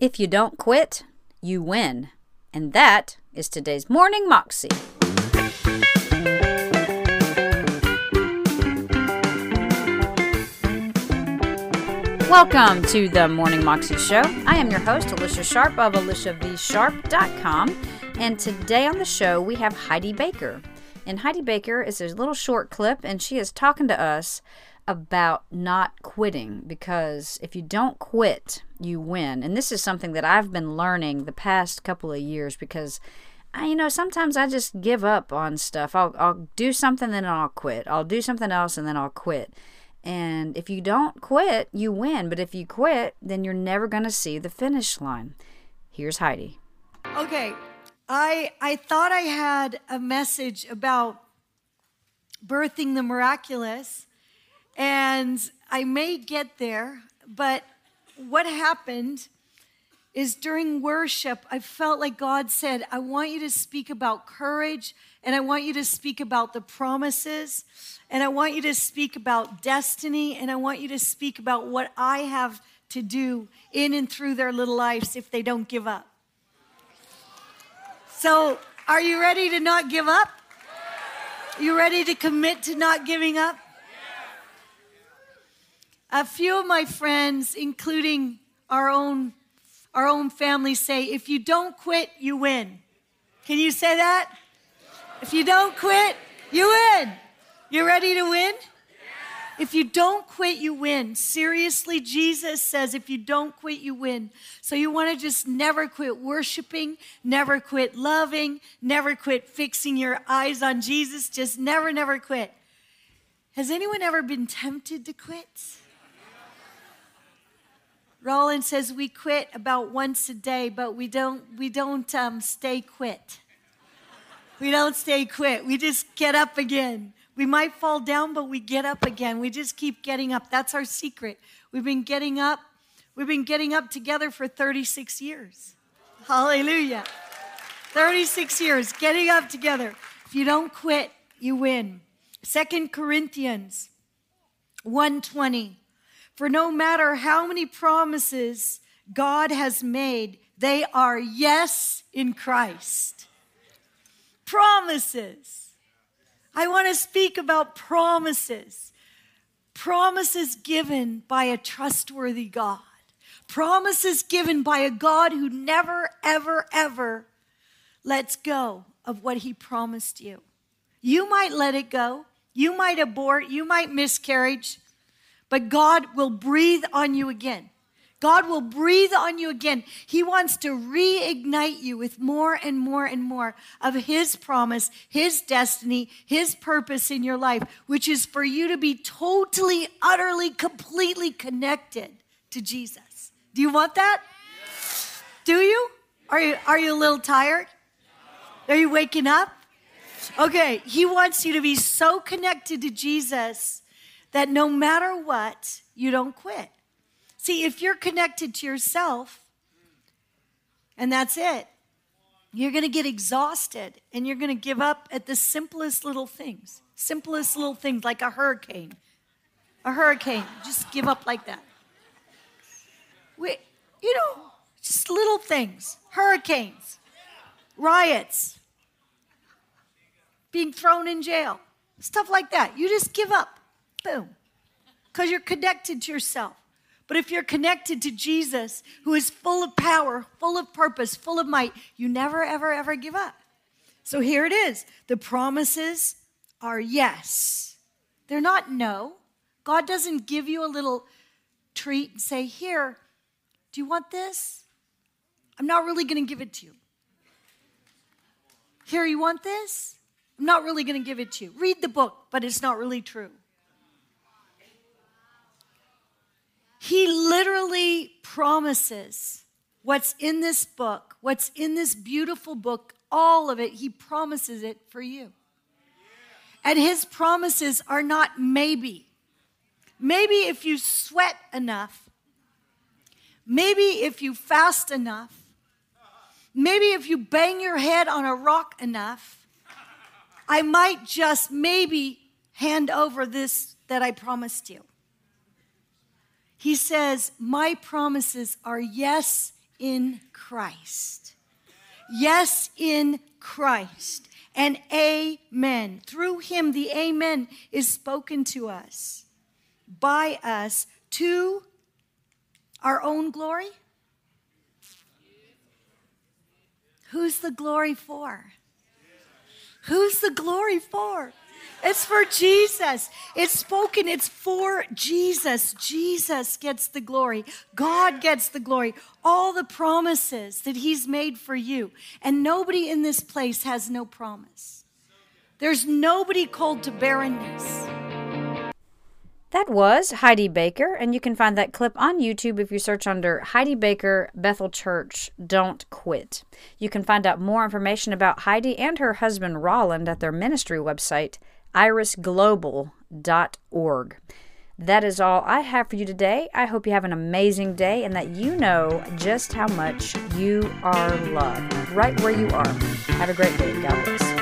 If you don't quit, you win. And that is today's Morning Moxie. Welcome to the Morning Moxie Show. I am your host, Alicia Sharp of AliciaVSharp.com. And today on the show, we have Heidi Baker. And Heidi Baker is a little short clip, and she is talking to us about not quitting because if you don't quit, you win. And this is something that I've been learning the past couple of years because I, you know, sometimes I just give up on stuff. I'll, I'll do something, then I'll quit. I'll do something else, and then I'll quit. And if you don't quit, you win. But if you quit, then you're never going to see the finish line. Here's Heidi. Okay, I I thought I had a message about birthing the miraculous, and I may get there, but what happened is during worship, I felt like God said, I want you to speak about courage and I want you to speak about the promises and I want you to speak about destiny and I want you to speak about what I have to do in and through their little lives if they don't give up. So, are you ready to not give up? You ready to commit to not giving up? A few of my friends, including our own, our own family, say, if you don't quit, you win. Can you say that? If you don't quit, you win. You ready to win? If you don't quit, you win. Seriously, Jesus says if you don't quit, you win. So you want to just never quit worshiping, never quit loving, never quit fixing your eyes on Jesus. Just never, never quit. Has anyone ever been tempted to quit? Rolland says we quit about once a day, but we don't we don't um, stay quit. We don't stay quit. We just get up again. We might fall down, but we get up again. We just keep getting up. That's our secret. We've been getting up. We've been getting up together for 36 years. Hallelujah. 36 years getting up together. If you don't quit, you win. Second Corinthians 120. For no matter how many promises God has made, they are yes in Christ. Promises. I want to speak about promises. Promises given by a trustworthy God. Promises given by a God who never, ever, ever lets go of what he promised you. You might let it go. You might abort. You might miscarriage. But God will breathe on you again. God will breathe on you again. He wants to reignite you with more and more and more of His promise, His destiny, His purpose in your life, which is for you to be totally, utterly, completely connected to Jesus. Do you want that? Do you? Are you, are you a little tired? Are you waking up? Okay, He wants you to be so connected to Jesus that no matter what, you don't quit. See, if you're connected to yourself and that's it, you're going to get exhausted and you're going to give up at the simplest little things. Simplest little things like a hurricane. A hurricane, just give up like that. We, you know, just little things. Hurricanes, riots, being thrown in jail, stuff like that. You just give up. Boom. Because you're connected to yourself. But if you're connected to Jesus, who is full of power, full of purpose, full of might, you never, ever, ever give up. So here it is the promises are yes, they're not no. God doesn't give you a little treat and say, Here, do you want this? I'm not really going to give it to you. Here, you want this? I'm not really going to give it to you. Read the book, but it's not really true. He literally promises what's in this book, what's in this beautiful book, all of it, he promises it for you. And his promises are not maybe. Maybe if you sweat enough, maybe if you fast enough, maybe if you bang your head on a rock enough, I might just maybe hand over this that I promised you. He says, My promises are yes in Christ. Yes, in Christ. And amen. Through him, the amen is spoken to us by us to our own glory. Who's the glory for? Who's the glory for? It's for Jesus. It's spoken. It's for Jesus. Jesus gets the glory. God gets the glory. All the promises that He's made for you. And nobody in this place has no promise. There's nobody called to barrenness. That was Heidi Baker, and you can find that clip on YouTube if you search under Heidi Baker Bethel Church Don't Quit. You can find out more information about Heidi and her husband Rolland at their ministry website, irisglobal.org. That is all I have for you today. I hope you have an amazing day and that you know just how much you are loved right where you are. Have a great day. God bless.